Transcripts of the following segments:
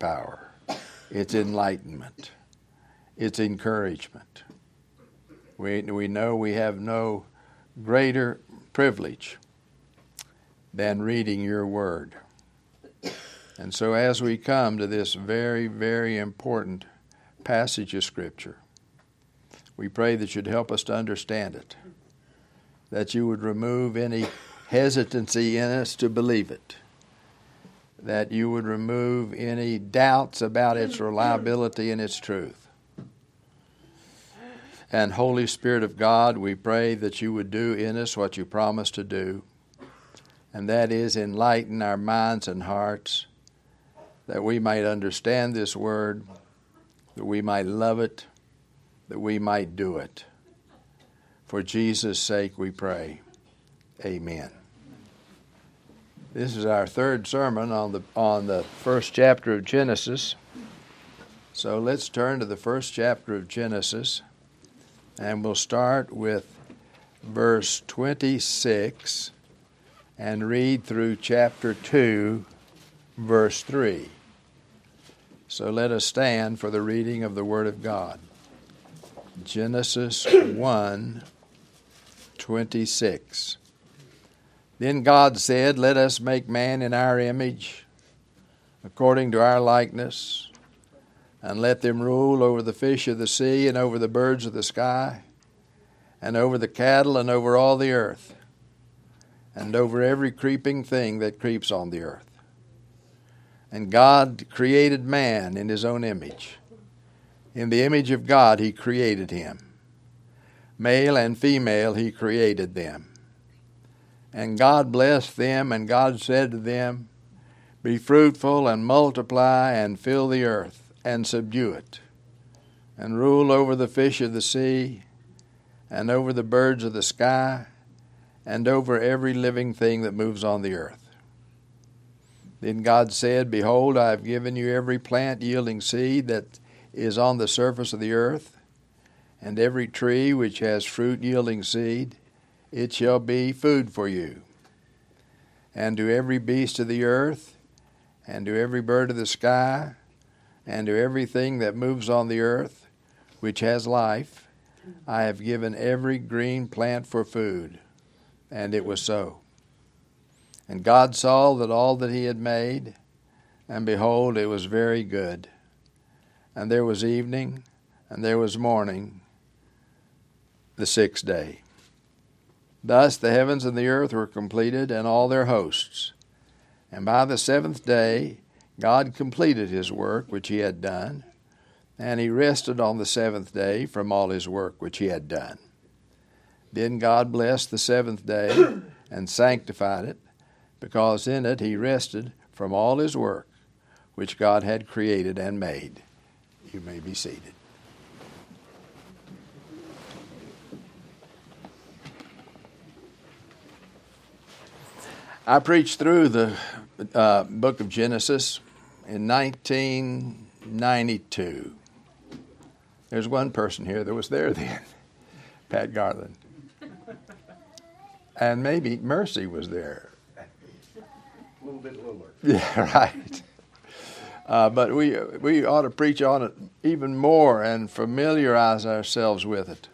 power, it's enlightenment, it's encouragement. We, we know we have no greater privilege than reading your word. And so, as we come to this very, very important passage of Scripture, we pray that you'd help us to understand it, that you would remove any hesitancy in us to believe it, that you would remove any doubts about its reliability and its truth. And Holy Spirit of God, we pray that you would do in us what you promised to do, and that is enlighten our minds and hearts, that we might understand this word, that we might love it, that we might do it. For Jesus' sake we pray. Amen. This is our third sermon on the on the first chapter of Genesis. So let's turn to the first chapter of Genesis and we'll start with verse 26 and read through chapter 2 verse 3. So let us stand for the reading of the word of God. Genesis 1 26. Then God said, Let us make man in our image, according to our likeness, and let them rule over the fish of the sea, and over the birds of the sky, and over the cattle, and over all the earth, and over every creeping thing that creeps on the earth. And God created man in his own image. In the image of God, he created him. Male and female, he created them. And God blessed them, and God said to them, Be fruitful and multiply and fill the earth and subdue it, and rule over the fish of the sea, and over the birds of the sky, and over every living thing that moves on the earth. Then God said, Behold, I have given you every plant yielding seed that is on the surface of the earth, and every tree which has fruit yielding seed it shall be food for you. And to every beast of the earth, and to every bird of the sky, and to everything that moves on the earth, which has life, I have given every green plant for food. And it was so. And God saw that all that he had made, and behold, it was very good. And there was evening, and there was morning, the sixth day. Thus the heavens and the earth were completed, and all their hosts. And by the seventh day God completed his work which he had done, and he rested on the seventh day from all his work which he had done. Then God blessed the seventh day and sanctified it, because in it he rested from all his work which God had created and made. You may be seated. I preached through the uh, book of Genesis in 1992. There's one person here that was there then, Pat Garland. And maybe Mercy was there. A little bit lower. Yeah, right. Uh, but we, we ought to preach on it even more and familiarize ourselves with it.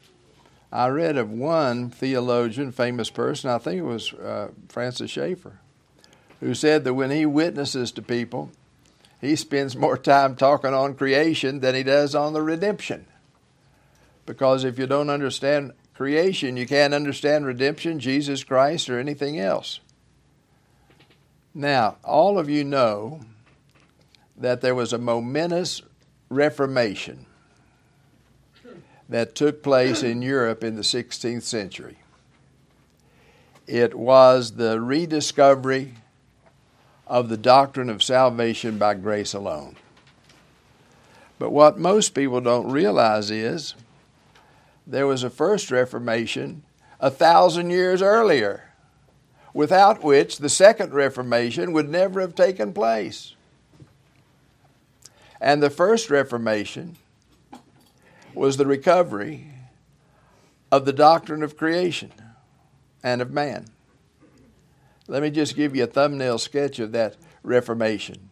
I read of one theologian, famous person, I think it was uh, Francis Schaeffer, who said that when he witnesses to people, he spends more time talking on creation than he does on the redemption. Because if you don't understand creation, you can't understand redemption, Jesus Christ, or anything else. Now, all of you know that there was a momentous reformation that took place in Europe in the 16th century. It was the rediscovery of the doctrine of salvation by grace alone. But what most people don't realize is there was a first Reformation a thousand years earlier, without which the second Reformation would never have taken place. And the first Reformation was the recovery of the doctrine of creation and of man. Let me just give you a thumbnail sketch of that Reformation.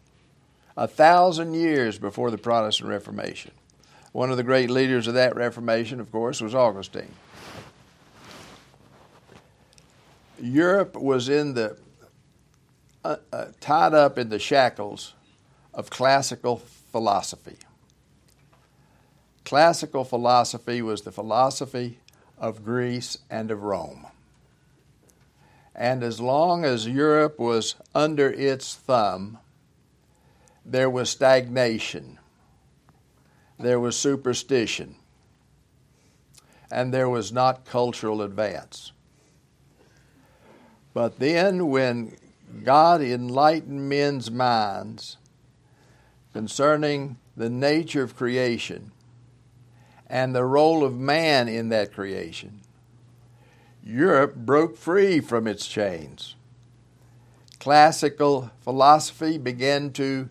a thousand years before the Protestant Reformation. One of the great leaders of that Reformation, of course, was Augustine. Europe was in the uh, uh, tied up in the shackles of classical philosophy. Classical philosophy was the philosophy of Greece and of Rome. And as long as Europe was under its thumb, there was stagnation, there was superstition, and there was not cultural advance. But then, when God enlightened men's minds concerning the nature of creation and the role of man in that creation, Europe broke free from its chains. Classical philosophy began to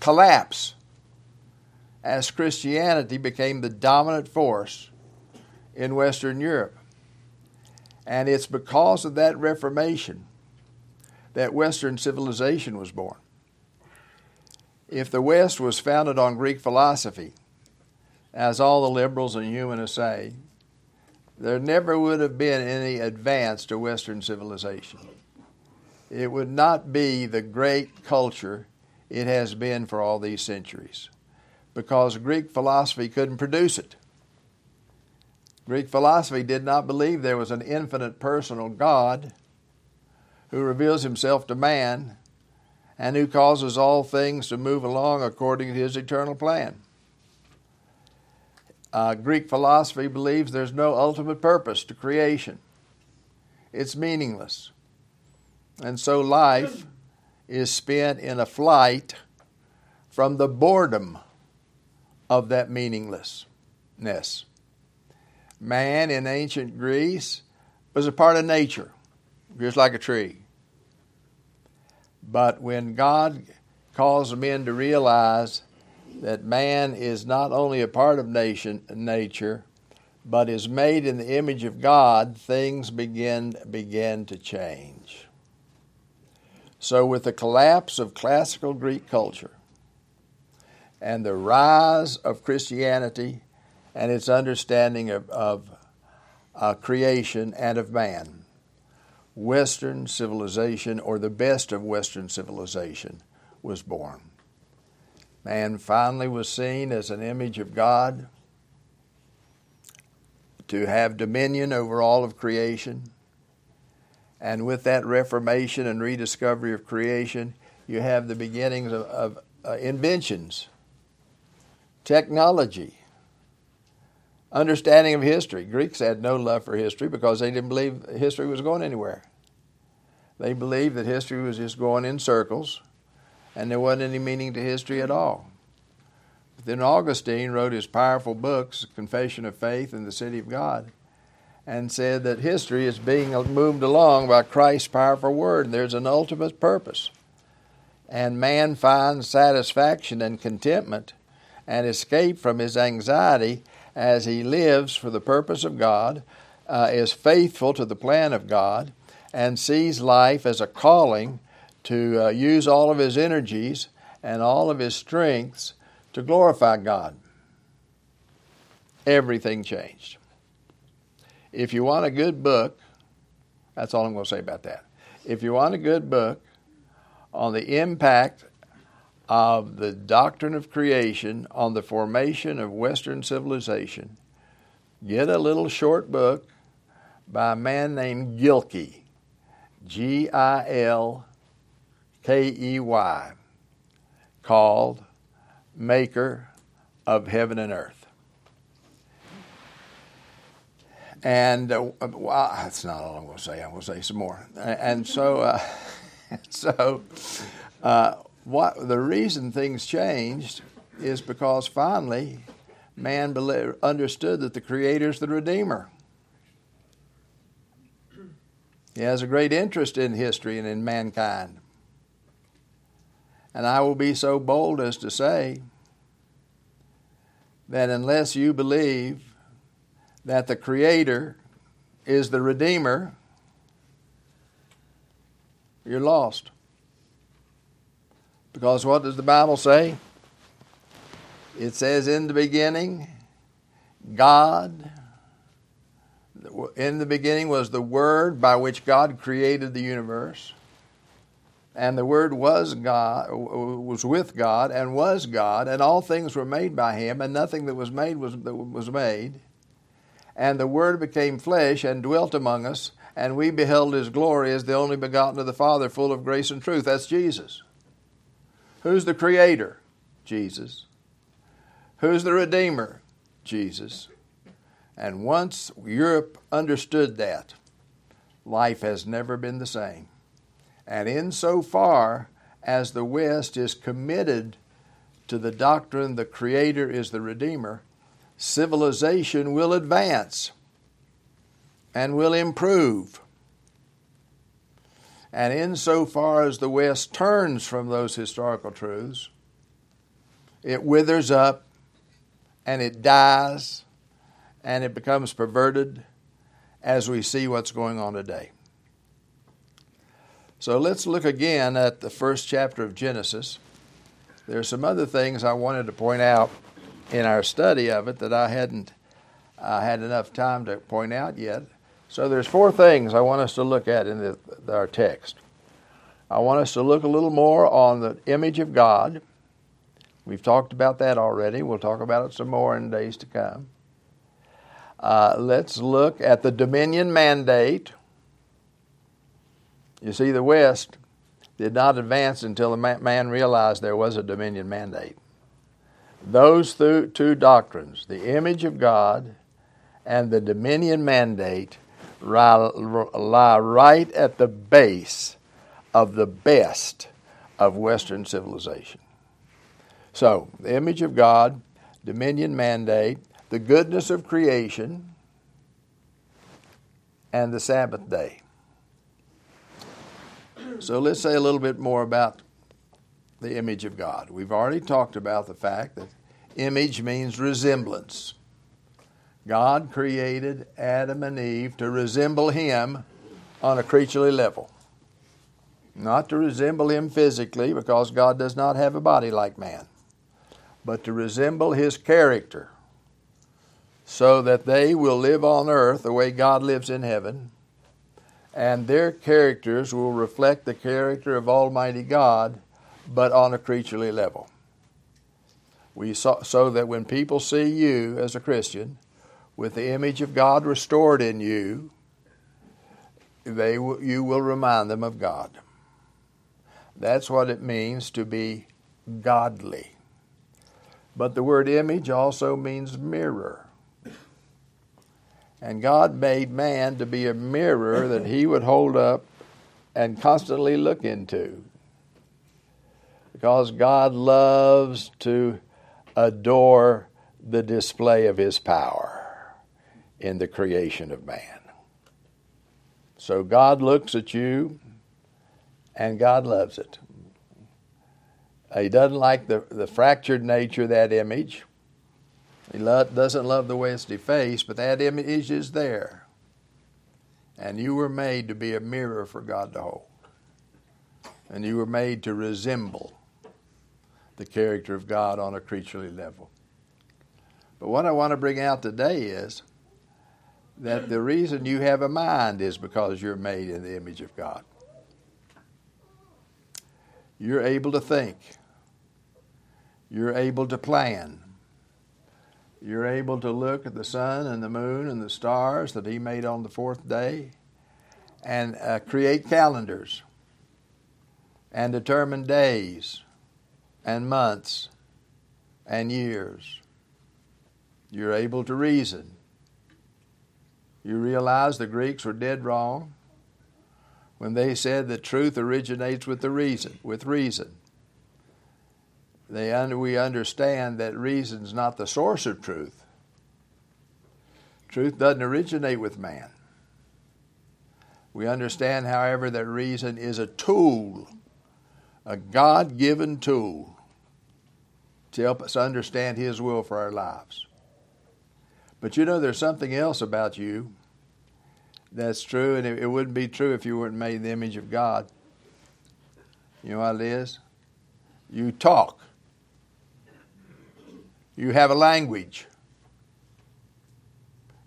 collapse as Christianity became the dominant force in Western Europe. And it's because of that Reformation that Western civilization was born. If the West was founded on Greek philosophy, as all the liberals and humanists say, there never would have been any advance to Western civilization. It would not be the great culture it has been for all these centuries because Greek philosophy couldn't produce it. Greek philosophy did not believe there was an infinite personal God who reveals himself to man and who causes all things to move along according to his eternal plan. Uh, Greek philosophy believes there's no ultimate purpose to creation, it's meaningless. And so life is spent in a flight from the boredom of that meaninglessness. Man in ancient Greece was a part of nature, just like a tree. But when God caused men to realize that man is not only a part of nation, nature, but is made in the image of God, things begin, begin to change. So, with the collapse of classical Greek culture and the rise of Christianity and its understanding of, of uh, creation and of man, Western civilization, or the best of Western civilization, was born. Man finally was seen as an image of God, to have dominion over all of creation. And with that reformation and rediscovery of creation, you have the beginnings of, of uh, inventions, technology, understanding of history. Greeks had no love for history because they didn't believe history was going anywhere. They believed that history was just going in circles and there wasn't any meaning to history at all. But then Augustine wrote his powerful books, Confession of Faith and the City of God, and said that history is being moved along by Christ's powerful word, and there's an ultimate purpose. And man finds satisfaction and contentment and escape from his anxiety as he lives for the purpose of God, uh, is faithful to the plan of God, and sees life as a calling to uh, use all of his energies and all of his strengths to glorify God. Everything changed. If you want a good book, that's all I'm going to say about that. If you want a good book on the impact of the doctrine of creation on the formation of Western civilization, get a little short book by a man named Gilkey, G I L K E Y, called Maker of Heaven and Earth. And uh, well, that's not all I'm going to say. I'm going to say some more. And so, uh, so uh, what the reason things changed is because finally man understood that the Creator is the Redeemer. He has a great interest in history and in mankind. And I will be so bold as to say that unless you believe that the Creator is the Redeemer, you're lost. Because what does the Bible say? It says, In the beginning, God, in the beginning was the Word by which God created the universe. And the Word was God, was with God, and was God, and all things were made by Him, and nothing that was made was, was made. And the Word became flesh and dwelt among us, and we beheld His glory as the only begotten of the Father, full of grace and truth. That's Jesus. Who's the Creator? Jesus. Who's the Redeemer? Jesus. And once Europe understood that, life has never been the same. And insofar as the West is committed to the doctrine the Creator is the Redeemer, civilization will advance and will improve. And insofar as the West turns from those historical truths, it withers up and it dies and it becomes perverted as we see what's going on today. So let's look again at the first chapter of Genesis. There are some other things I wanted to point out in our study of it that I hadn't had enough time to point out yet. So there's four things I want us to look at in the, our text. I want us to look a little more on the image of God. We've talked about that already. We'll talk about it some more in days to come. Uh, let's look at the dominion mandate. You see, the West did not advance until the man realized there was a dominion mandate. Those two doctrines, the image of God and the dominion mandate, lie right at the base of the best of Western civilization. So, the image of God, dominion mandate, the goodness of creation, and the Sabbath day. So let's say a little bit more about the image of God. We've already talked about the fact that image means resemblance. God created Adam and Eve to resemble Him on a creaturely level. Not to resemble Him physically, because God does not have a body like man, but to resemble His character, so that they will live on earth the way God lives in heaven, and their characters will reflect the character of Almighty God, but on a creaturely level. We so that when people see you as a Christian, with the image of God restored in you, they you will remind them of God. That's what it means to be godly. But the word image also means mirror. And God made man to be a mirror that he would hold up and constantly look into. Because God loves to adore the display of his power in the creation of man. So God looks at you and God loves it. He doesn't like the, the fractured nature of that image. He doesn't love the way it's defaced, but that image is there. And you were made to be a mirror for God to hold. And you were made to resemble the character of God on a creaturely level. But what I want to bring out today is that the reason you have a mind is because you're made in the image of God. You're able to think. You're able to plan. You're able to look at the sun and the moon and the stars that He made on the fourth day and uh, create calendars and determine days and months and years. You're able to reason. You realize the Greeks were dead wrong when they said that truth originates with the reason, with reason. They we understand that reason's not the source of truth. Truth doesn't originate with man. We understand, however, that reason is a tool, a God given tool to help us understand His will for our lives. But you know, there's something else about you that's true, and it, it wouldn't be true if you weren't made in the image of God. You know what it is? You talk. You have a language.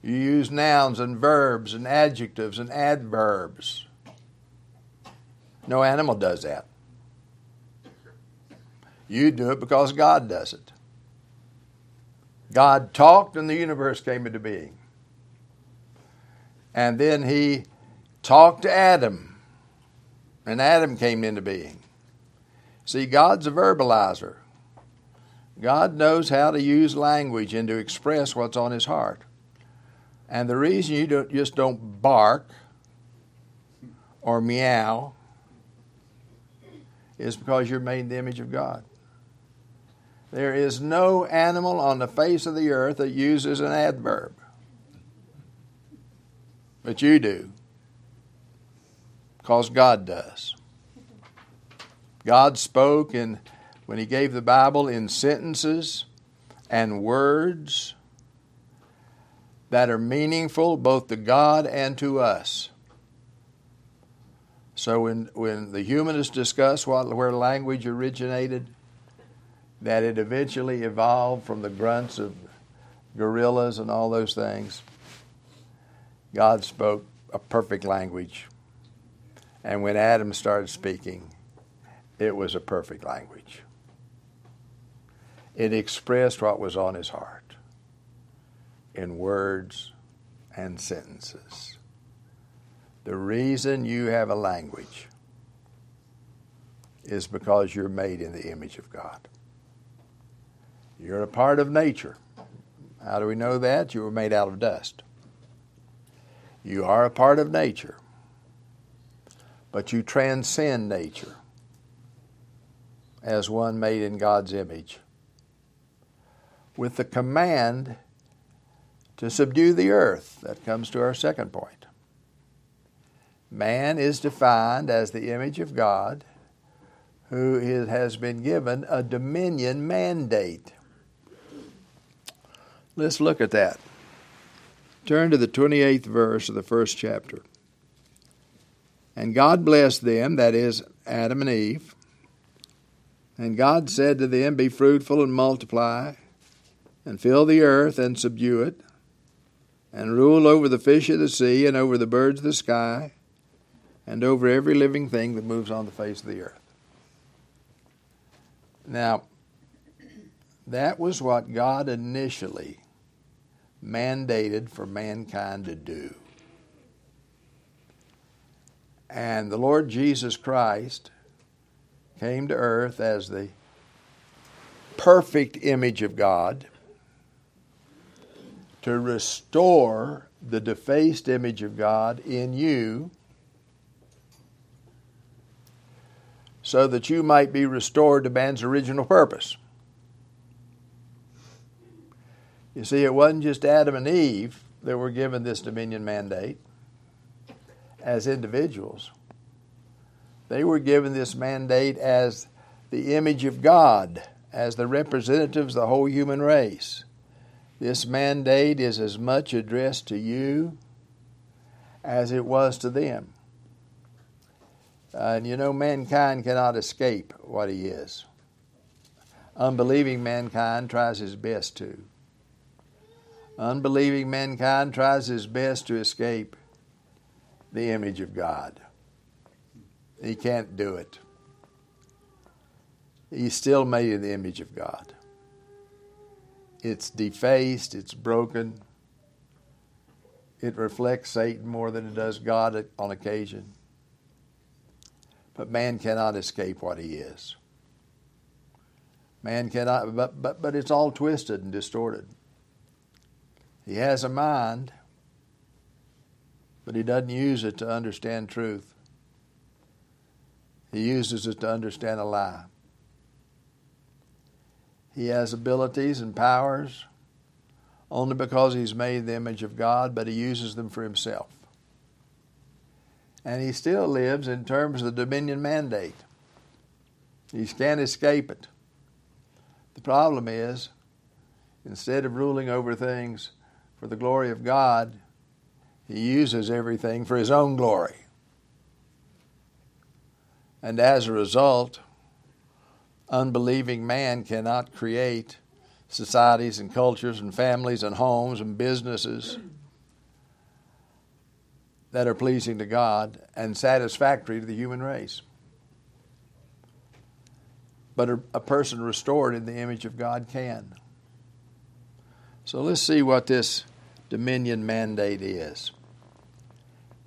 You use nouns and verbs and adjectives and adverbs. No animal does that. You do it because God does it. God talked and the universe came into being. And then he talked to Adam, and Adam came into being. See, God's a verbalizer. God knows how to use language and to express what's on his heart. And the reason you don't, just don't bark or meow is because you're made in the image of God. There is no animal on the face of the earth that uses an adverb. But you do. Because God does. God spoke in when he gave the Bible in sentences and words that are meaningful both to God and to us. So when, when the humanists discuss what, where language originated, that it eventually evolved from the grunts of gorillas and all those things, God spoke a perfect language. And when Adam started speaking, it was a perfect language. It expressed what was on his heart in words and sentences. The reason you have a language is because you're made in the image of God. You're a part of nature. How do we know that? You were made out of dust. You are a part of nature, but you transcend nature as one made in God's image with the command to subdue the earth. That comes to our second point. Man is defined as the image of God who has been given a dominion mandate. Let's look at that. Turn to the 28th verse of the first chapter. And God blessed them, that is, Adam and Eve. And God said to them, Be fruitful and multiply and fill the earth and subdue it, and rule over the fish of the sea, and over the birds of the sky, and over every living thing that moves on the face of the earth. Now, that was what God initially mandated for mankind to do. And the Lord Jesus Christ came to earth as the perfect image of God to restore the defaced image of God in you so that you might be restored to man's original purpose. You see, it wasn't just Adam and Eve that were given this dominion mandate as individuals. They were given this mandate as the image of God, as the representatives of the whole human race. This mandate is as much addressed to you as it was to them. And you know, mankind cannot escape what he is. Unbelieving mankind tries his best to. Unbelieving mankind tries his best to escape the image of God. He can't do it. He's still made in the image of God it's defaced, it's broken. It reflects Satan more than it does God on occasion. But man cannot escape what he is. Man cannot, but, but, but it's all twisted and distorted. He has a mind, but he doesn't use it to understand truth. He uses it to understand a lie. He has abilities and powers only because he's made the image of God, but he uses them for himself. And he still lives in terms of the dominion mandate. He can't escape it. The problem is, instead of ruling over things for the glory of God, he uses everything for his own glory. And as a result, unbelieving man cannot create societies and cultures and families and homes and businesses that are pleasing to God and satisfactory to the human race. But a, person restored in the image of God can. So let's see what this dominion mandate is.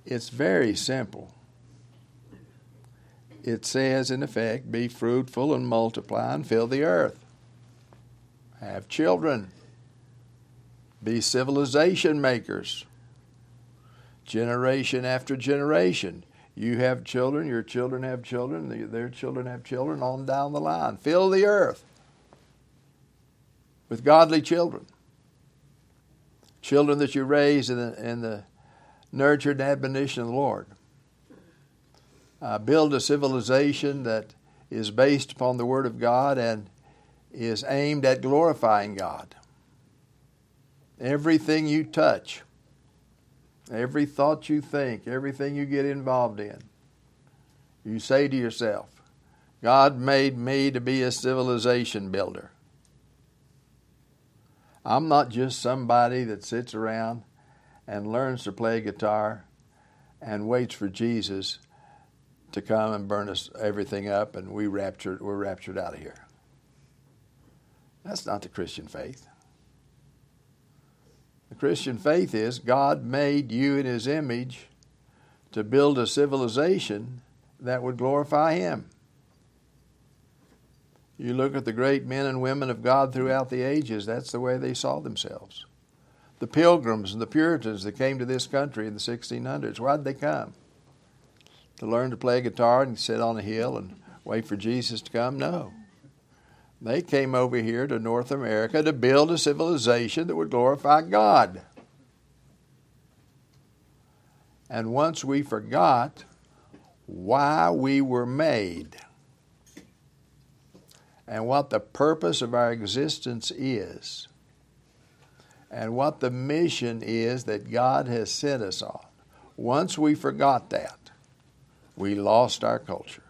It's very simple. It says, in effect, be fruitful and multiply and fill the earth. Have children. Be civilization makers. Generation after generation. You have children, your children have children, their children have children, on down the line. Fill the earth with godly children. Children that you raise in the, in the nurtured admonition of the Lord. Uh, build a civilization that is based upon the Word of God and is aimed at glorifying God. Everything you touch, every thought you think, everything you get involved in, you say to yourself, God made me to be a civilization builder. I'm not just somebody that sits around and learns to play guitar and waits for Jesus to come and burn us everything up and we raptured we're raptured out of here. That's not the Christian faith. The Christian faith is God made you in his image to build a civilization that would glorify him. You look at the great men and women of God throughout the ages, that's the way they saw themselves. The pilgrims and the Puritans that came to this country in the 1600s, why did they come? To learn to play guitar and sit on a hill and wait for Jesus to come? No. They came over here to North America to build a civilization that would glorify God. And once we forgot why we were made and what the purpose of our existence is, and what the mission is that God has sent us on, once we forgot that, we lost our culture.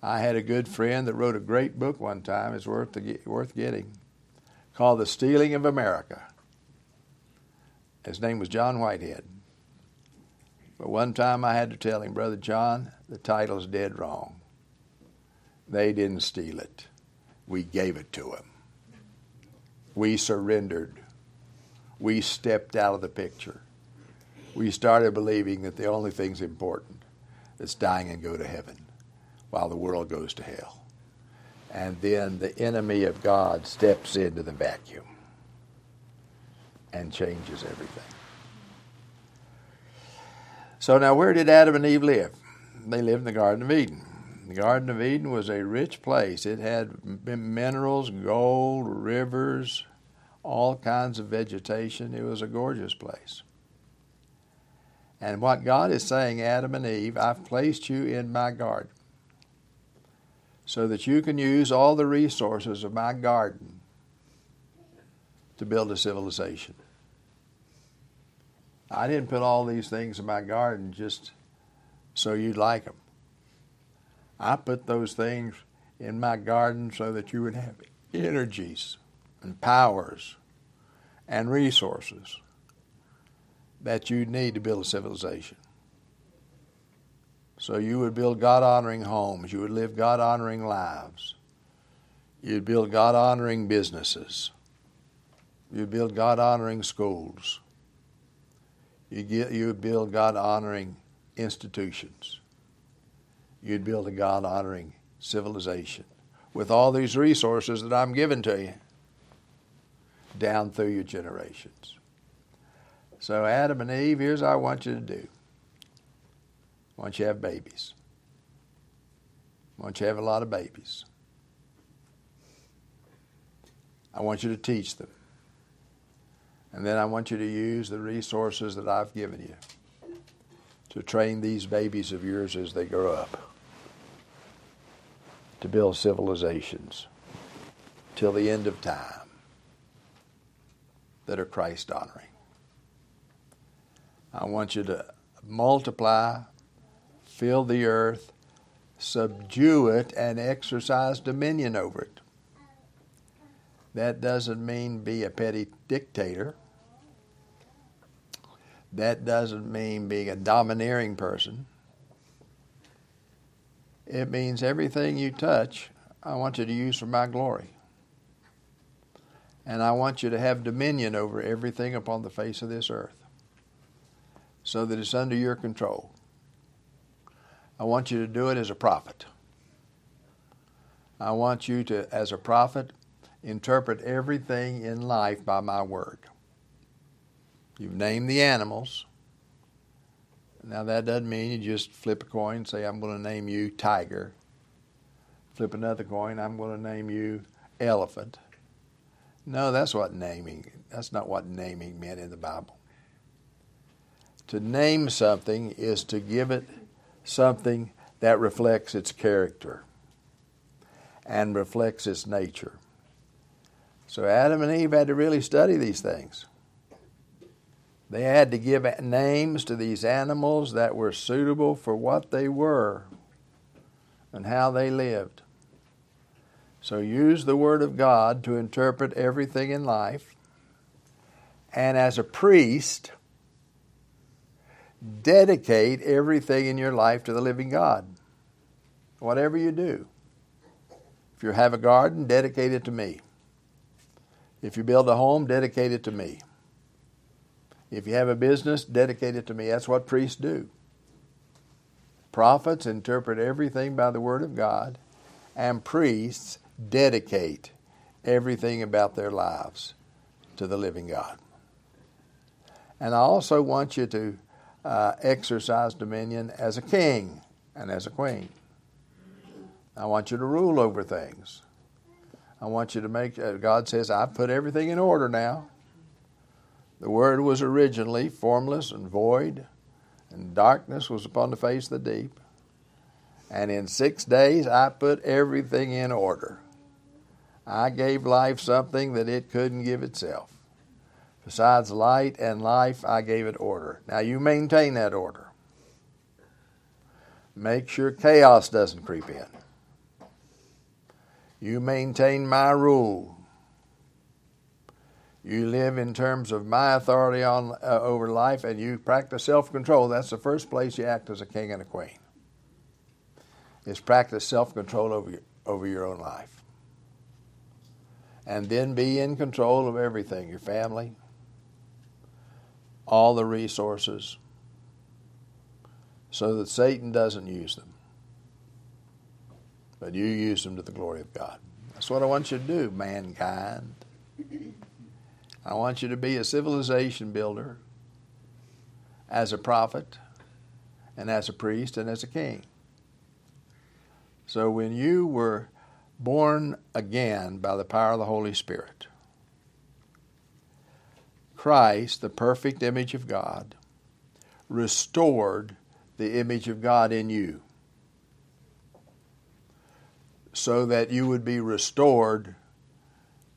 I had a good friend that wrote a great book one time. It's worth get, worth getting, called "The Stealing of America." His name was John Whitehead. But one time I had to tell him, Brother John, the title's dead wrong. They didn't steal it. We gave it to them. We surrendered. We stepped out of the picture. We started believing that the only thing's important is dying and go to heaven while the world goes to hell. And then the enemy of God steps into the vacuum and changes everything. So now, where did Adam and Eve live? They lived in the Garden of Eden. The Garden of Eden was a rich place. It had minerals, gold, rivers, all kinds of vegetation. It was a gorgeous place. And what God is saying, Adam and Eve, I've placed you in my garden so that you can use all the resources of my garden to build a civilization. I didn't put all these things in my garden just so you'd like them. I put those things in my garden so that you would have energies and powers and resources that you need to build a civilization. So you would build God honoring homes. You would live God honoring lives. You'd build God honoring businesses. You'd build God honoring schools. You would build God honoring institutions. You'd build a God honoring civilization with all these resources that I'm giving to you down through your generations. So, Adam and Eve, here's what I want you to do. Why don't you have babies? Why don't you have a lot of babies? I want you to teach them. And then I want you to use the resources that I've given you to train these babies of yours as they grow up to build civilizations till the end of time that are Christ honoring. I want you to multiply fill the earth, subdue it, and exercise dominion over it. That doesn't mean be a petty dictator. That doesn't mean being a domineering person. It means everything you touch, I want you to use for my glory. And I want you to have dominion over everything upon the face of this earth so that it's under your control. I want you to do it as a prophet. I want you to, as a prophet, interpret everything in life by my word. You've named the animals. Now, that doesn't mean you just flip a coin and say, I'm going to name you tiger. Flip another coin, I'm going to name you elephant. No, that's what naming, that's not what naming meant in the Bible. To name something is to give it something that reflects its character and reflects its nature. So Adam and Eve had to really study these things. They had to give names to these animals that were suitable for what they were and how they lived. So use the Word of God to interpret everything in life. And as a priest, dedicate everything in your life to the living God. Whatever you do. If you have a garden, dedicate it to me. If you build a home, dedicate it to me. If you have a business, dedicate it to me. That's what priests do. Prophets interpret everything by the Word of God, and priests dedicate everything about their lives to the living God. And I also want you to uh, exercise dominion as a king and as a queen. I want you to rule over things. I want you to make, uh, God says, I put everything in order now. The Word was originally formless and void, and darkness was upon the face of the deep. And in six days I put everything in order. I gave life something that it couldn't give itself. Besides light and life, I gave it order. Now you maintain that order. Make sure chaos doesn't creep in. You maintain my rule. You live in terms of my authority on uh, over life, and you practice self-control. That's the first place you act as a king and a queen. Is practice self-control over your, over your own life, and then be in control of everything: your family, all the resources, so that Satan doesn't use them, but you use them to the glory of God. That's what I want you to do, mankind. I want you to be a civilization builder as a prophet and as a priest and as a king. So when you were born again by the power of the Holy Spirit, Christ, the perfect image of God, restored the image of God in you so that you would be restored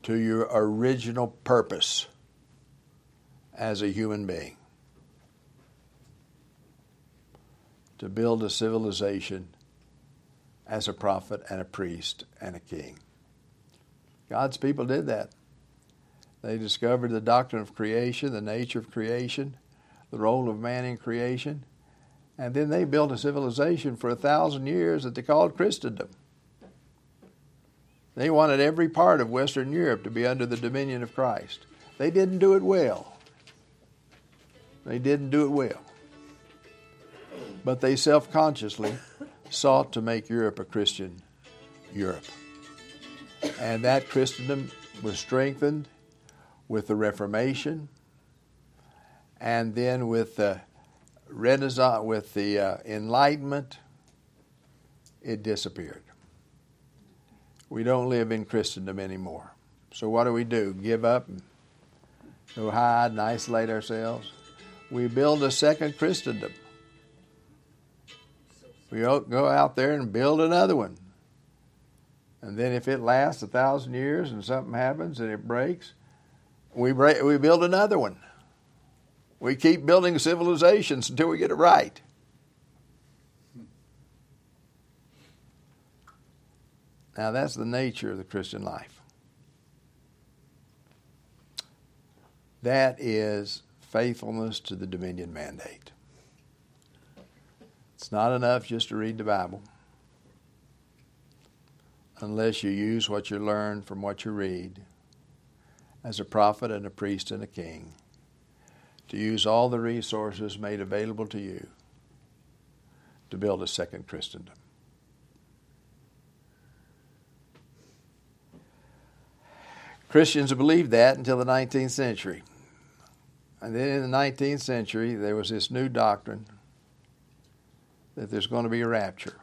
to your original purpose as a human being to build a civilization as a prophet and a priest and a king. God's people did that. They discovered the doctrine of creation, the nature of creation, the role of man in creation, and then they built a civilization for a thousand years that they called Christendom. They wanted every part of Western Europe to be under the dominion of Christ. They didn't do it well. They didn't do it well. But they self consciously sought to make Europe a Christian Europe. And that Christendom was strengthened with the Reformation and then with the Renaissance, with the uh, Enlightenment, it disappeared. We don't live in Christendom anymore. So what do we do? Give up go hide and isolate ourselves? We build a second Christendom. We go out there and build another one. And then if it lasts a thousand years and something happens and it breaks, we we build another one. We keep building civilizations until we get it right. Now, that's the nature of the Christian life. That is faithfulness to the dominion mandate. It's not enough just to read the Bible unless you use what you learn from what you read as a prophet and a priest and a king to use all the resources made available to you to build a second Christendom. Christians believed that until the 19th century. And then in the 19th century, there was this new doctrine that there's going to be a rapture.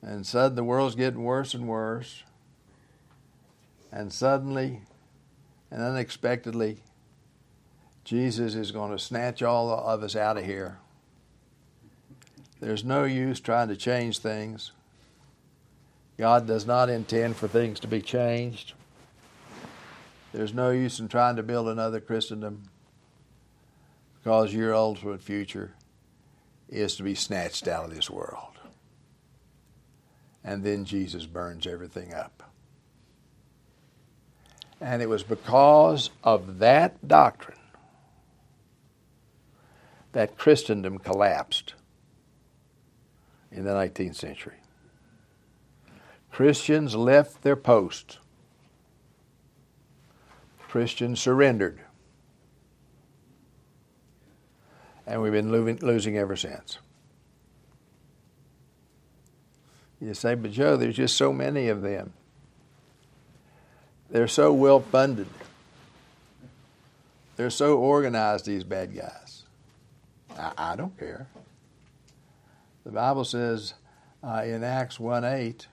And suddenly the world's getting worse and worse. And suddenly and unexpectedly, Jesus is going to snatch all of us out of here. There's no use trying to change things. God does not intend for things to be changed. There's no use in trying to build another Christendom because your ultimate future is to be snatched out of this world. And then Jesus burns everything up. And it was because of that doctrine that Christendom collapsed in the 19th century. Christians left their posts. Christians surrendered. And we've been losing ever since. You say, but Joe, there's just so many of them. They're so well funded. They're so organized, these bad guys. I, I don't care. The Bible says uh, in Acts 1 8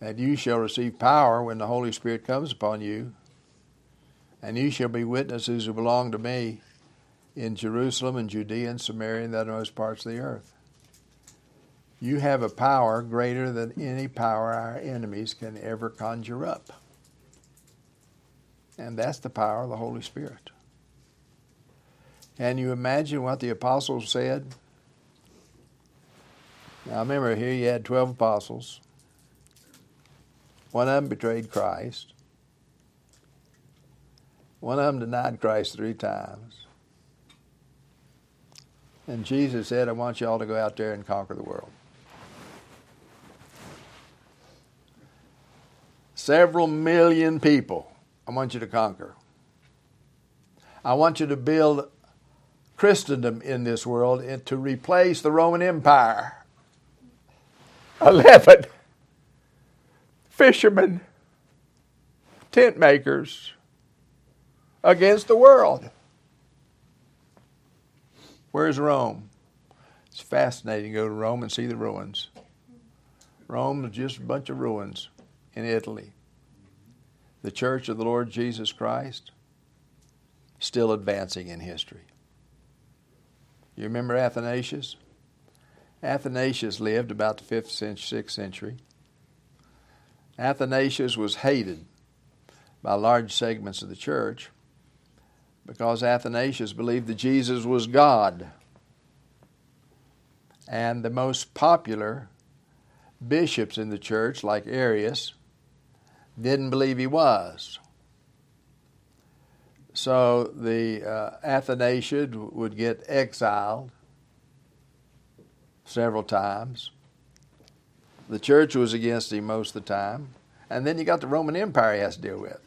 that you shall receive power when the Holy Spirit comes upon you, and you shall be witnesses who belong to me in Jerusalem and Judea and Samaria and the uttermost parts of the earth. You have a power greater than any power our enemies can ever conjure up. And that's the power of the Holy Spirit. Can you imagine what the apostles said? Now remember, here you had 12 apostles. One of them betrayed Christ. One of them denied Christ three times. And Jesus said, I want you all to go out there and conquer the world. Several million people I want you to conquer. I want you to build Christendom in this world and to replace the Roman Empire. 11 fishermen, tent makers against the world. Where's Rome? It's fascinating to go to Rome and see the ruins. Rome is just a bunch of ruins in Italy. The church of the Lord Jesus Christ still advancing in history. You remember Athanasius? Athanasius lived about the 5th century, 6th century. Athanasius was hated by large segments of the church because Athanasius believed that Jesus was God. And the most popular bishops in the church, like Arius, didn't believe he was. So the uh, Athanasius would get exiled several times. The church was against him most of the time. And then you got the Roman Empire he has to deal with.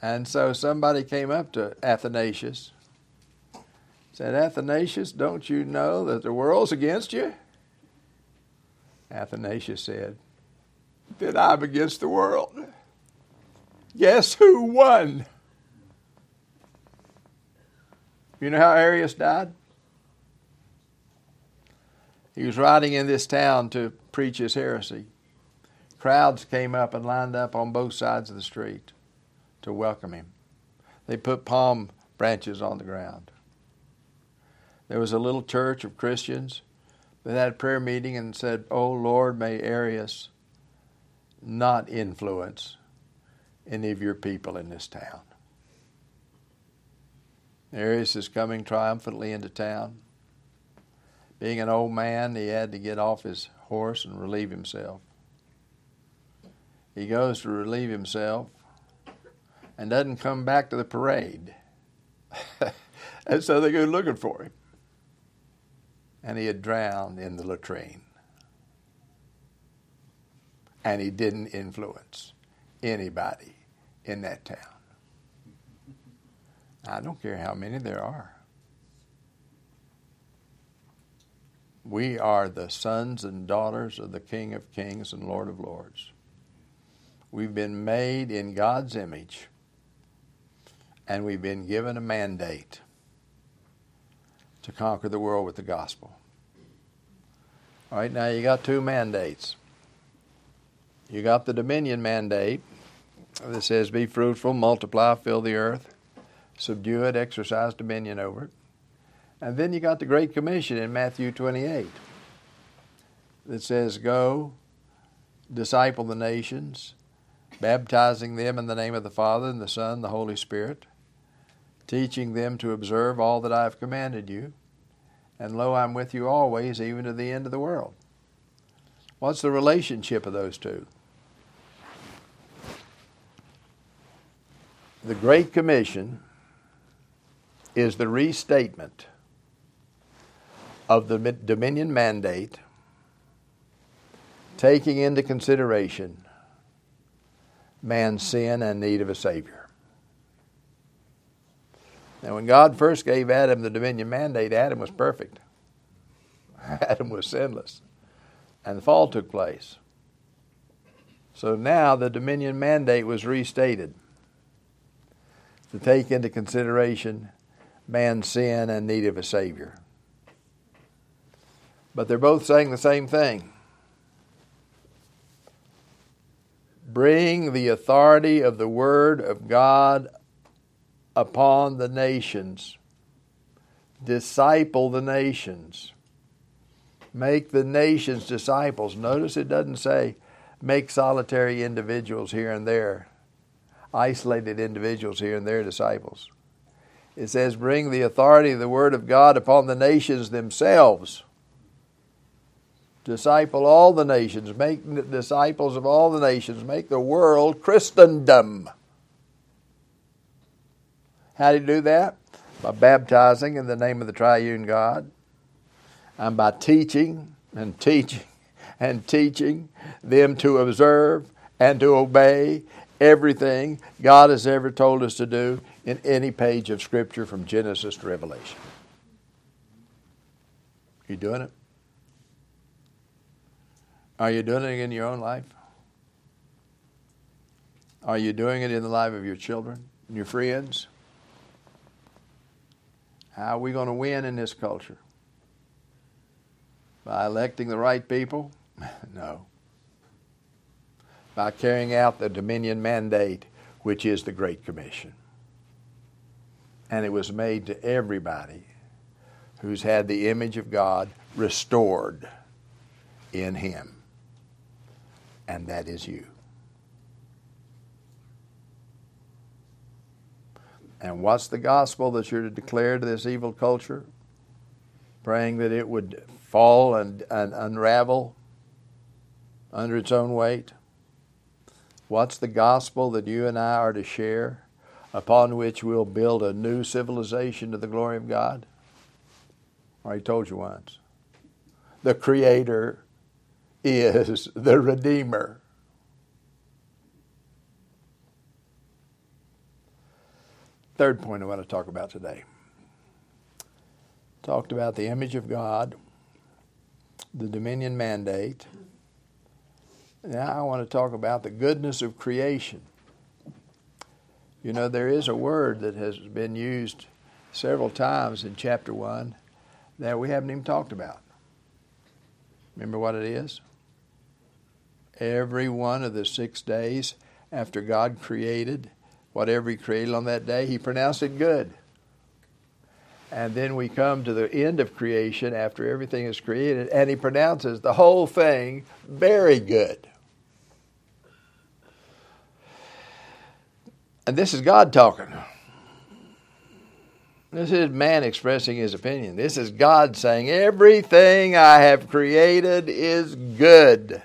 And so somebody came up to Athanasius, said, Athanasius, don't you know that the world's against you? Athanasius said, Then I'm against the world. Guess who won? You know how Arius died? He was riding in this town to preach his heresy. Crowds came up and lined up on both sides of the street to welcome him. They put palm branches on the ground. There was a little church of Christians that had a prayer meeting and said, Oh Lord, may Arius not influence any of your people in this town. Arius is coming triumphantly into town. Being an old man, he had to get off his horse and relieve himself. He goes to relieve himself and doesn't come back to the parade. and so they go looking for him. And he had drowned in the latrine. And he didn't influence anybody in that town. I don't care how many there are. We are the sons and daughters of the King of Kings and Lord of Lords. We've been made in God's image, and we've been given a mandate to conquer the world with the gospel. All right, now you got two mandates. You got the dominion mandate that says, Be fruitful, multiply, fill the earth, subdue it, exercise dominion over it. And then you got the Great Commission in Matthew 28 that says, Go, disciple the nations, baptizing them in the name of the Father, and the Son, and the Holy Spirit, teaching them to observe all that I have commanded you. And lo, I'm with you always, even to the end of the world. What's the relationship of those two? The Great Commission is the restatement of the Dominion Mandate, taking into consideration man's sin and need of a Savior. Now, when God first gave Adam the Dominion Mandate, Adam was perfect. Adam was sinless. And the fall took place. So now the Dominion Mandate was restated to take into consideration man's sin and need of a Savior. But they're both saying the same thing. Bring the authority of the Word of God upon the nations. Disciple the nations. Make the nations disciples. Notice it doesn't say make solitary individuals here and there, isolated individuals here and their disciples. It says, bring the authority of the Word of God upon the nations themselves disciple all the nations, make disciples of all the nations, make the world Christendom. How do you do that? By baptizing in the name of the triune God, and by teaching and teaching and teaching them to observe and to obey everything God has ever told us to do in any page of Scripture from Genesis to Revelation. You doing it? Are you doing it in your own life? Are you doing it in the life of your children and your friends? How are we going to win in this culture? By electing the right people? no. By carrying out the dominion mandate, which is the Great Commission. And it was made to everybody who's had the image of God restored in Him and that is you. And what's the gospel that you're to declare to this evil culture? Praying that it would fall and, and unravel under its own weight? What's the gospel that you and I are to share upon which we'll build a new civilization to the glory of God? I already told you once. The Creator is the Redeemer. Third point I want to talk about today. Talked about the image of God, the dominion mandate. Now I want to talk about the goodness of creation. You know, there is a word that has been used several times in chapter 1 that we haven't even talked about. Remember what it is? every one of the six days after God created whatever He created on that day, He pronounced it good. And then we come to the end of creation after everything is created, and He pronounces the whole thing very good. And this is God talking. This is man expressing his opinion. This is God saying, Everything I have created is good.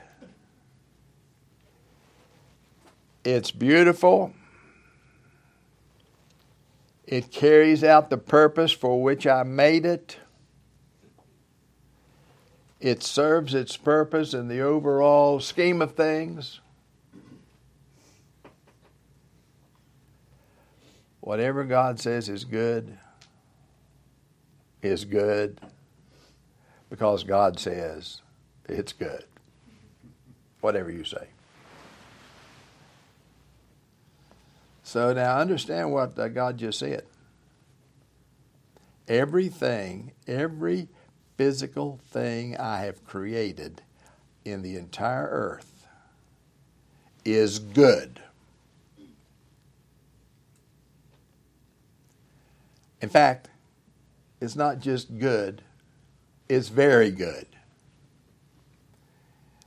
It's beautiful. It carries out the purpose for which I made it. It serves its purpose in the overall scheme of things. Whatever God says is good is good because God says it's good. Whatever you say. So now understand what God just said. Everything, every physical thing I have created in the entire earth is good. In fact, it's not just good, it's very good.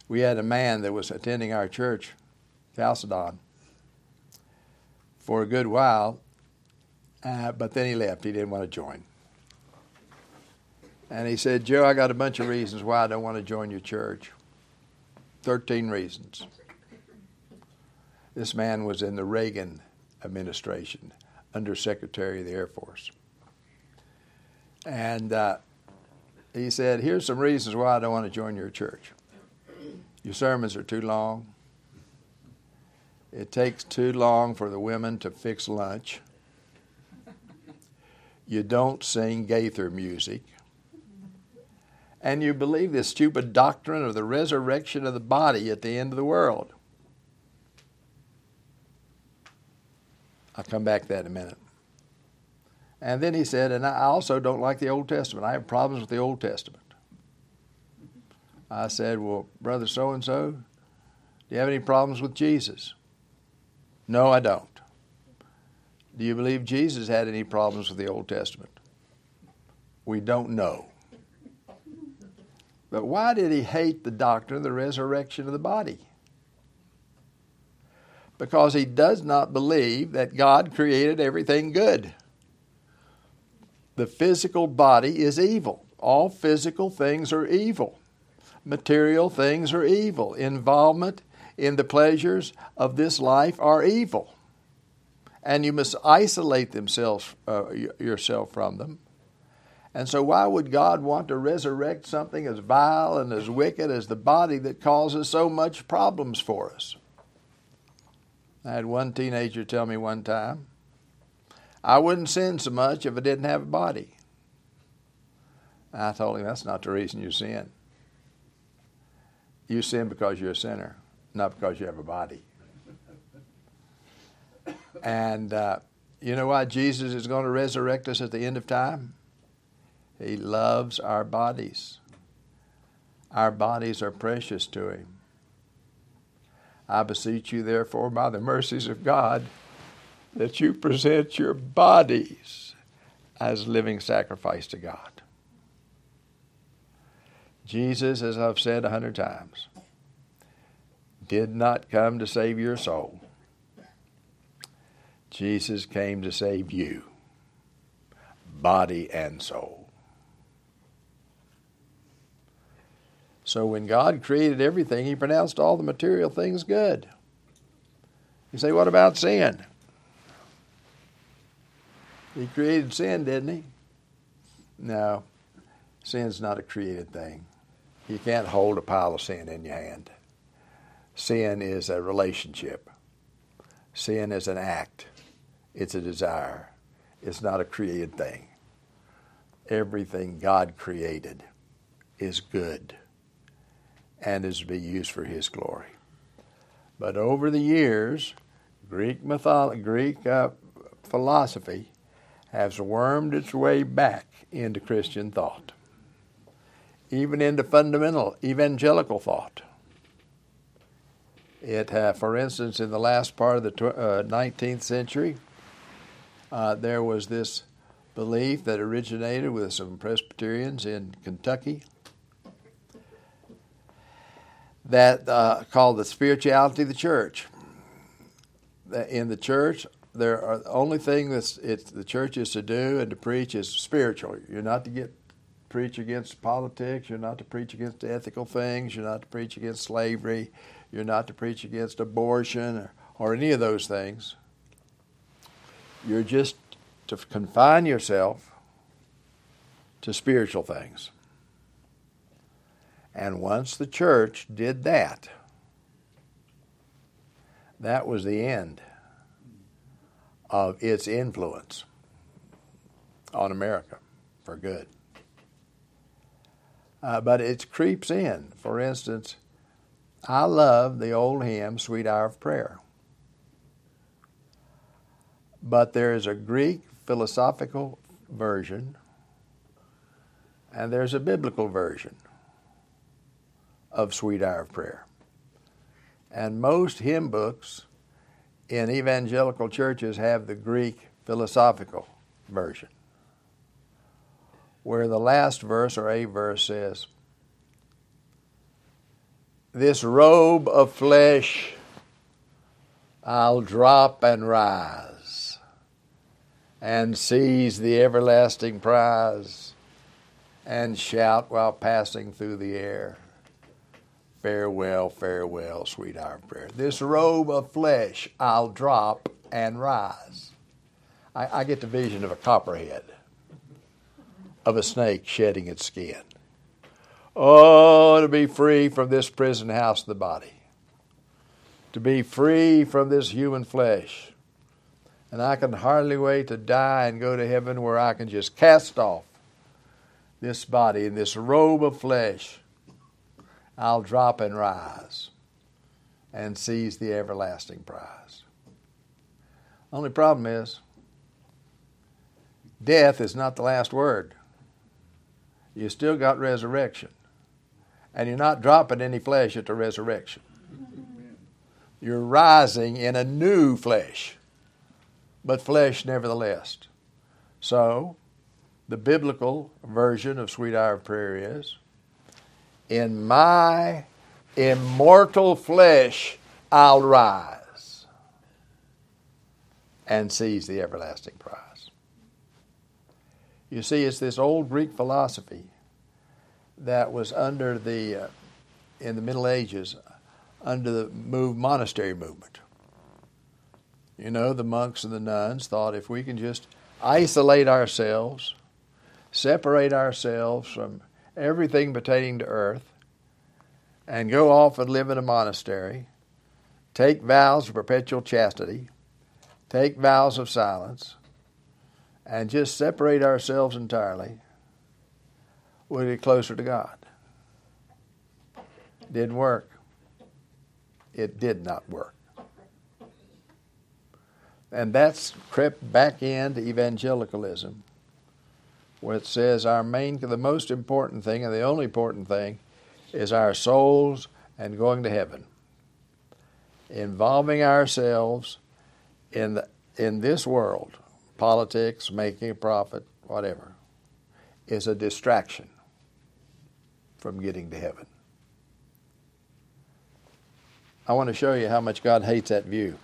We had a man that was attending our church, Chalcedon, for a good while, uh, but then he left. He didn't want to join. And he said, Joe, I got a bunch of reasons why I don't want to join your church. 13 reasons. This man was in the Reagan administration, under Secretary of the Air Force. And uh, he said, Here's some reasons why I don't want to join your church. Your sermons are too long. It takes too long for the women to fix lunch. You don't sing Gaither music. And you believe this stupid doctrine of the resurrection of the body at the end of the world. I'll come back to that in a minute. And then he said, and I also don't like the Old Testament. I have problems with the Old Testament. I said, well, brother so and so, do you have any problems with Jesus? No, I don't. Do you believe Jesus had any problems with the Old Testament? We don't know. But why did he hate the doctrine of the resurrection of the body? Because he does not believe that God created everything good. The physical body is evil. All physical things are evil. Material things are evil. Involvement in the pleasures of this life are evil. And you must isolate themselves, uh, yourself from them. And so, why would God want to resurrect something as vile and as wicked as the body that causes so much problems for us? I had one teenager tell me one time, I wouldn't sin so much if I didn't have a body. I told him that's not the reason you sin. You sin because you're a sinner, not because you have a body. And uh, you know why Jesus is going to resurrect us at the end of time? He loves our bodies. Our bodies are precious to Him. I beseech you, therefore, by the mercies of God, that you present your bodies as living sacrifice to God. Jesus, as I've said a hundred times, did not come to save your soul. Jesus came to save you, body and soul. So when God created everything, He pronounced all the material things good. You say, what about sin? He created sin, didn't he? No, sin's not a created thing. You can't hold a pile of sin in your hand. Sin is a relationship. Sin is an act. It's a desire. It's not a created thing. Everything God created is good and is to be used for His glory. But over the years, Greek mythology, Greek uh, philosophy has wormed its way back into Christian thought, even into fundamental evangelical thought. It, uh, for instance, in the last part of the tw- uh, 19th century, uh, there was this belief that originated with some Presbyterians in Kentucky that uh, called the spirituality of the church. In the church, there are the only thing that's it's the church is to do and to preach is spiritual. You're not to get preach against politics. You're not to preach against ethical things. You're not to preach against slavery. You're not to preach against abortion or, or any of those things. You're just to confine yourself to spiritual things. And once the church did that, that was the end of its influence on America for good. Uh, but it creeps in. For instance, I love the old hymn, Sweet Hour of Prayer. But there is a Greek philosophical version and there's a biblical version of Sweet Hour of Prayer. And most hymn books in evangelical churches have the Greek philosophical version, where the last verse or a verse says, This robe of flesh I'll drop and rise and seize the everlasting prize and shout while passing through the air. Farewell, farewell, sweet hour of prayer. This robe of flesh I'll drop and rise. I, I get the vision of a copperhead, of a snake shedding its skin. Oh, to be free from this prison house of the body, to be free from this human flesh. And I can hardly wait to die and go to heaven where I can just cast off this body and this robe of flesh I'll drop and rise and seize the everlasting prize. Only problem is, death is not the last word. You still got resurrection. And you're not dropping any flesh at the resurrection. You're rising in a new flesh, but flesh nevertheless. So, the biblical version of Sweet Hour of Prayer is in my immortal flesh I'll rise and seize the everlasting prize. You see, it's this old Greek philosophy that was under the, uh, in the Middle Ages, under the move, monastery movement. You know, the monks and the nuns thought if we can just isolate ourselves, separate ourselves from everything pertaining to earth and go off and live in a monastery, take vows of perpetual chastity, take vows of silence, and just separate ourselves entirely, we'll get closer to God. Didn't work. It did not work. And that's crept back into evangelicalism where it says our main, the most important thing and the only important thing is our souls and going to heaven. Involving ourselves in, the, in this world, politics, making a profit, whatever, is a distraction from getting to heaven. I want to show you how much God hates that view.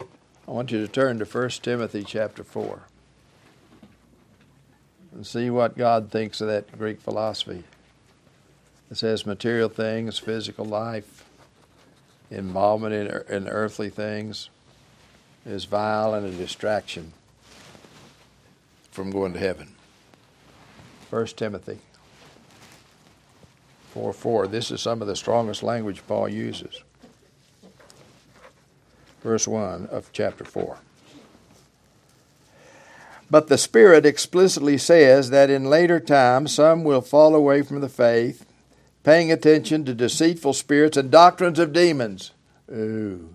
I want you to turn to 1 Timothy chapter 4 and see what God thinks of that Greek philosophy. It says material things, physical life, involvement in, in earthly things is vile and a distraction from going to heaven. 1 Timothy 4 4. This is some of the strongest language Paul uses. Verse 1 of chapter 4. But the Spirit explicitly says that in later times some will fall away from the faith, paying attention to deceitful spirits and doctrines of demons. Ooh,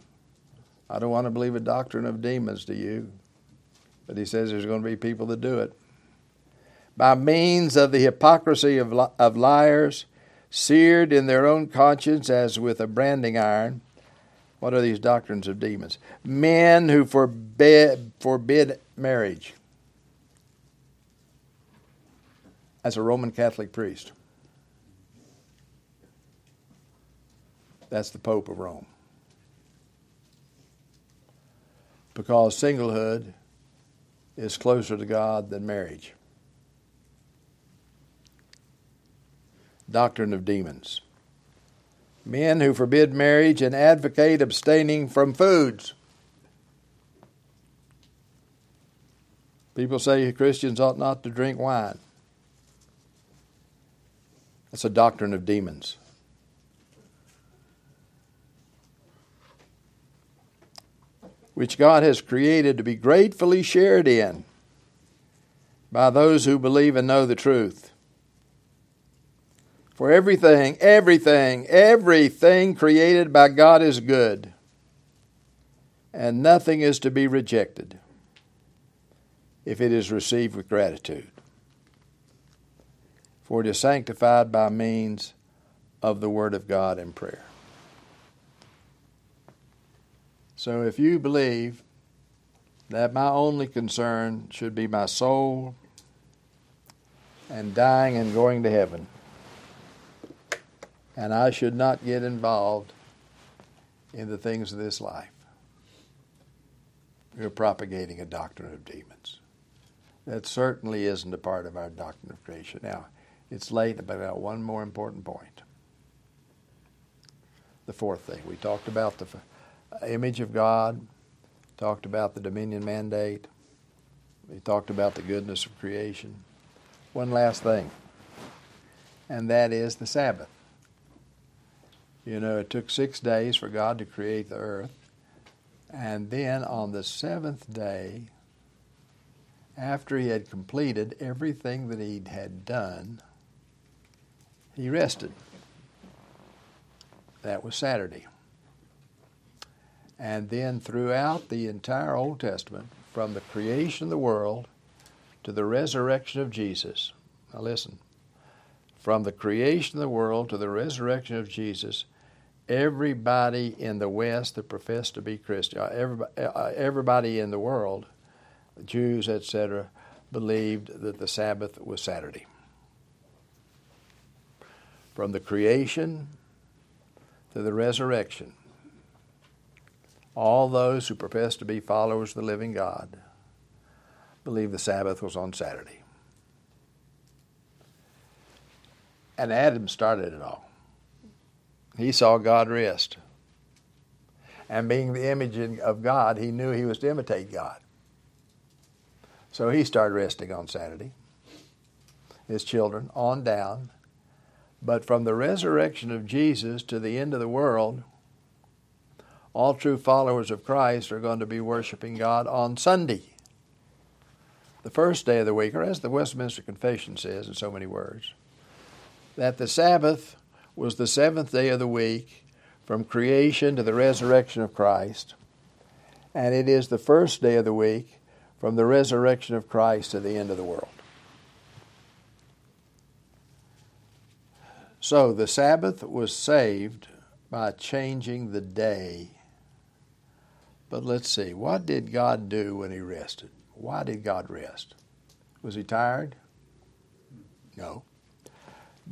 I don't want to believe a doctrine of demons, do you? But he says there's going to be people that do it. By means of the hypocrisy of, li- of liars, seared in their own conscience as with a branding iron. What are these doctrines of demons? Men who forbid, forbid marriage as a Roman Catholic priest. That's the Pope of Rome. because singlehood is closer to God than marriage. Doctrine of demons. Men who forbid marriage and advocate abstaining from foods. People say Christians ought not to drink wine. That's a doctrine of demons. Which God has created to be gratefully shared in by those who believe and know the truth. For everything, everything, everything created by God is good, and nothing is to be rejected if it is received with gratitude. For it is sanctified by means of the Word of God and prayer. So if you believe that my only concern should be my soul and dying and going to heaven, and I should not get involved in the things of this life, you're propagating a doctrine of demons. That certainly isn't a part of our doctrine of creation. Now, it's late, but got one more important point. The fourth thing. We talked about the image of God, talked about the dominion mandate, we talked about the goodness of creation. One last thing, and that is the Sabbath. You know, it took six days for God to create the earth, and then on the seventh day, after he had completed everything that he had done, he rested. That was Saturday. And then throughout the entire Old Testament, from the creation of the world to the resurrection of Jesus, now listen, from the creation of the world to the resurrection of Jesus, everybody in the West that professed to be Christian, uh, everybody, uh, everybody in the world Jews, etc., believed that the Sabbath was Saturday. From the creation to the resurrection, all those who profess to be followers of the living God believe the Sabbath was on Saturday. And Adam started it all. He saw God rest. And being the image of God, he knew he was to imitate God. So he started resting on Saturday, his children, on down. But from the resurrection of Jesus to the end of the world, all true followers of Christ are going to be worshiping God on Sunday, the first day of the week, or as the Westminster Confession says in so many words, that the Sabbath was the seventh day of the week from creation to the resurrection of Christ, and it is the first day of the week from the resurrection of Christ to the end of the world. So the Sabbath was saved by changing the day. But let's see, what did God do when He rested? Why did God rest? Was He tired? No.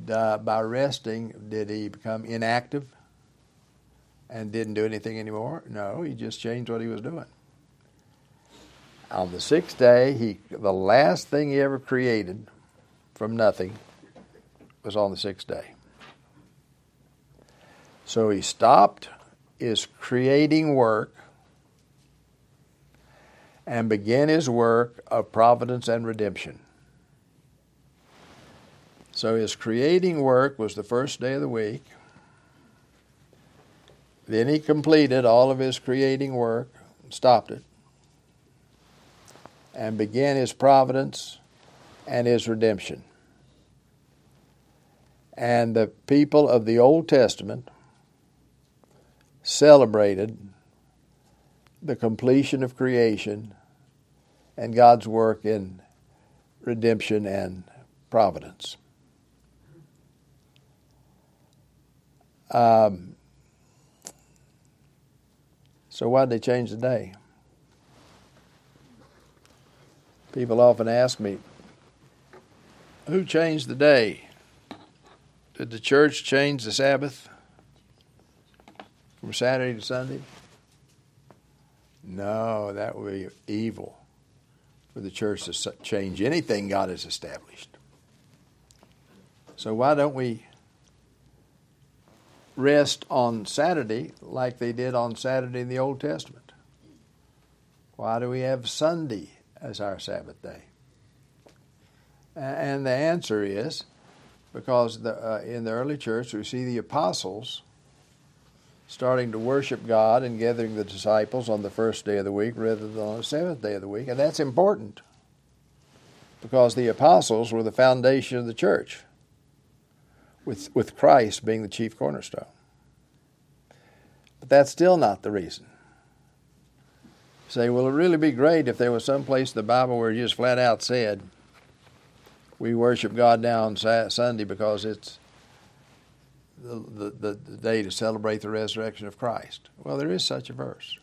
Uh, by resting, did He become inactive and didn't do anything anymore? No, He just changed what He was doing. On the sixth day, he the last thing he ever created from nothing was on the sixth day. So he stopped his creating work and began his work of providence and redemption. So his creating work was the first day of the week. Then he completed all of his creating work, stopped it and began his providence and his redemption. And the people of the Old Testament celebrated the completion of creation and God's work in redemption and providence. Um, so, why did they change the day? People often ask me, who changed the day? Did the church change the Sabbath from Saturday to Sunday? No, that would be evil for the church to change anything God has established. So why don't we rest on Saturday like they did on Saturday in the Old Testament? Why do we have Sunday as our Sabbath day? And the answer is because the, uh, in the early church we see the apostles starting to worship God and gathering the disciples on the first day of the week rather than on the seventh day of the week. And that's important because the apostles were the foundation of the church, with, with Christ being the chief cornerstone. But that's still not the reason. You say, well, it'd really be great if there was some place in the Bible where it just flat out said, we worship God now on Sunday because it's the, the, the day to celebrate the resurrection of Christ. Well, there is such a verse.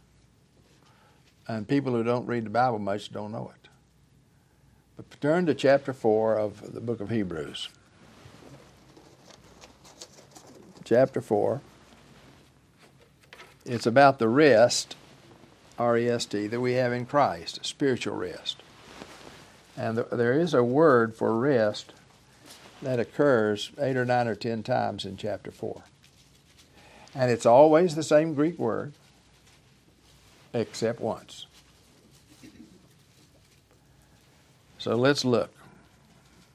And people who don't read the Bible much don't know it. But turn to chapter 4 of the book of Hebrews. Chapter 4. It's about the rest, R E S T, that we have in Christ, spiritual rest. And there is a word for rest that occurs eight or nine or ten times in chapter 4. And it's always the same Greek word, except once. So let's look.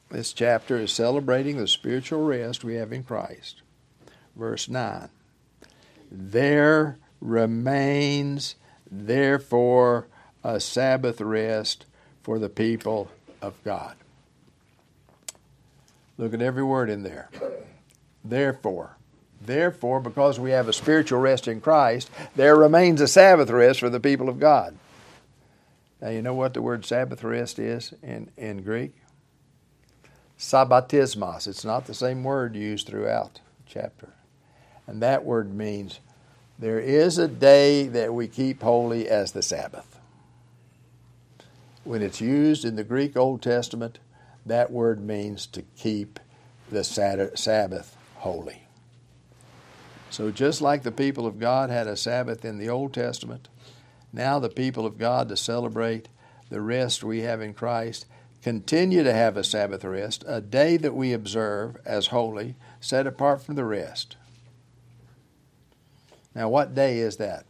This chapter is celebrating the spiritual rest we have in Christ. Verse 9 There remains, therefore, a Sabbath rest for the people of God. Look at every word in there. Therefore, therefore, because we have a spiritual rest in Christ, there remains a Sabbath rest for the people of God. Now, you know what the word Sabbath rest is in, in Greek? Sabbatismos. It's not the same word used throughout the chapter. And that word means there is a day that we keep holy as the Sabbath. When it's used in the Greek Old Testament, that word means to keep the Sabbath holy. So, just like the people of God had a Sabbath in the Old Testament, now the people of God to celebrate the rest we have in Christ continue to have a Sabbath rest, a day that we observe as holy, set apart from the rest. Now, what day is that?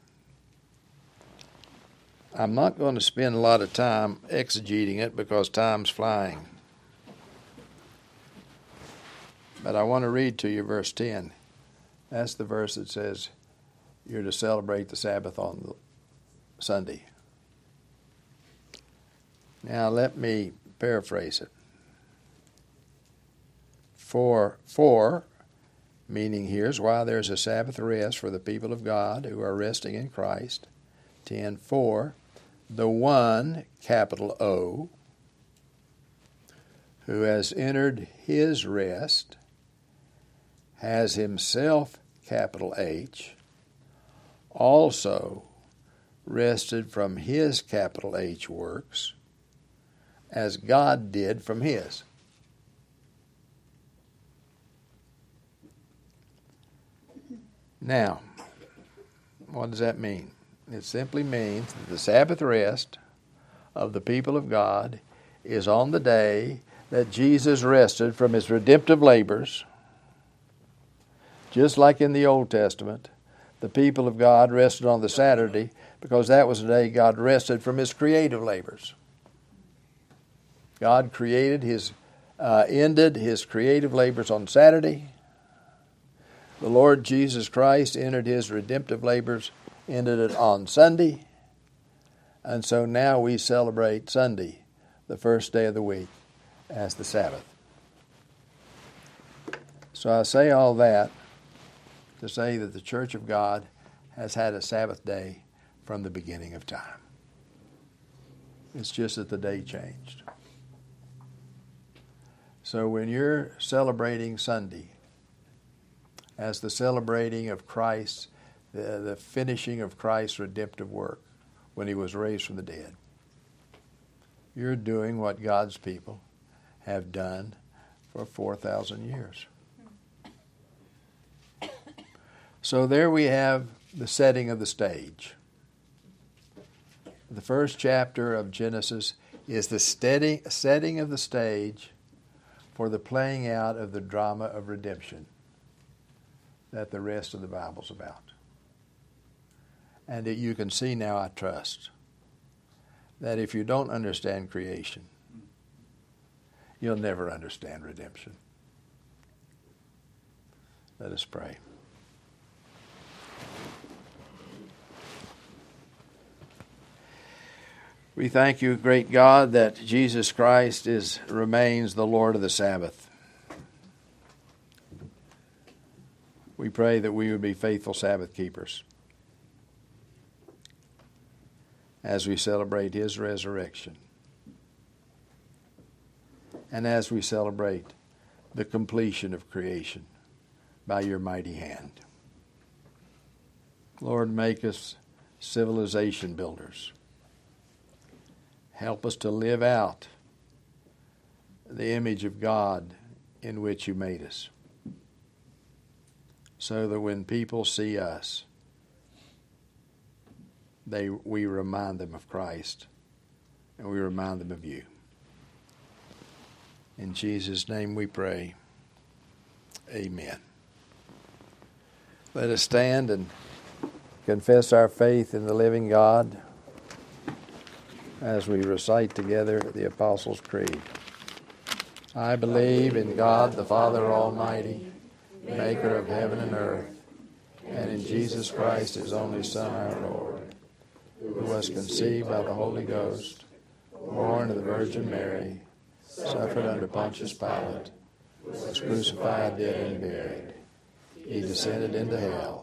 I'm not going to spend a lot of time exegeting it because time's flying. But I want to read to you verse 10. That's the verse that says you're to celebrate the Sabbath on Sunday. Now let me paraphrase it. For, for, meaning here's why there's a Sabbath rest for the people of God who are resting in Christ. 10. For, the one, capital O, who has entered his rest has himself, capital H, also rested from his, capital H, works, as God did from his. Now, what does that mean? It simply means that the Sabbath rest of the people of God is on the day that Jesus rested from his redemptive labors just like in the Old Testament, the people of God rested on the Saturday because that was the day God rested from his creative labors. God created his, uh, ended his creative labors on Saturday. The Lord Jesus Christ entered his redemptive labors, ended it on Sunday. And so now we celebrate Sunday, the first day of the week, as the Sabbath. So I say all that to say that the Church of God has had a Sabbath day from the beginning of time. It's just that the day changed. So when you're celebrating Sunday as the celebrating of Christ, the, the finishing of Christ's redemptive work when he was raised from the dead, you're doing what God's people have done for 4,000 years. So there we have the setting of the stage. The first chapter of Genesis is the steady setting of the stage for the playing out of the drama of redemption that the rest of the Bible's about. And that you can see now, I trust, that if you don't understand creation, you'll never understand redemption. Let us pray. We thank you, great God, that Jesus Christ is remains the Lord of the Sabbath. We pray that we would be faithful Sabbath keepers as we celebrate his resurrection and as we celebrate the completion of creation by your mighty hand. Lord, make us civilization builders. Help us to live out the image of God in which you made us. So that when people see us, they, we remind them of Christ and we remind them of you. In Jesus' name we pray. Amen. Let us stand and confess our faith in the living God as we recite together the Apostles' Creed. I believe in God the Father Almighty, maker of heaven and earth, and in Jesus Christ, his only Son, our Lord, who was conceived by the Holy Ghost, born of the Virgin Mary, suffered under Pontius Pilate, was crucified, dead, and buried. He descended into hell.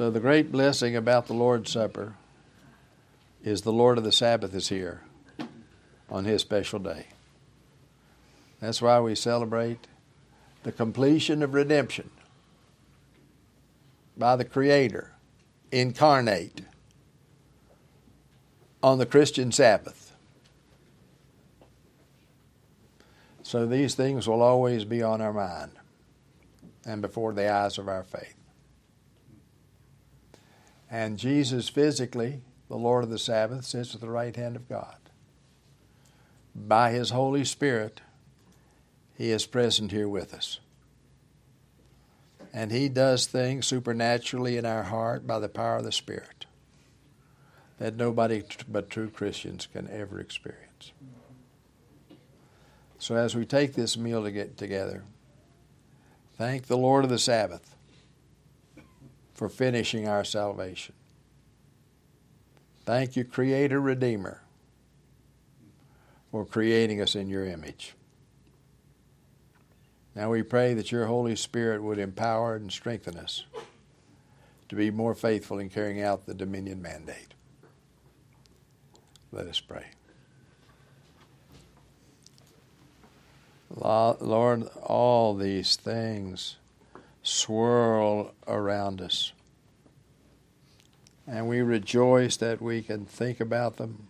So, the great blessing about the Lord's Supper is the Lord of the Sabbath is here on His special day. That's why we celebrate the completion of redemption by the Creator incarnate on the Christian Sabbath. So these things will always be on our mind and before the eyes of our faith. And Jesus physically, the Lord of the Sabbath, sits at the right hand of God. By His Holy Spirit, He is present here with us. And He does things supernaturally in our heart by the power of the Spirit that nobody but true Christians can ever experience. So as we take this meal to get together, thank the Lord of the Sabbath for finishing our salvation. Thank you, Creator Redeemer, for creating us in your image. Now we pray that your Holy Spirit would empower and strengthen us to be more faithful in carrying out the dominion mandate. Let us pray. Lord, all these things swirl around us. And we rejoice that we can think about them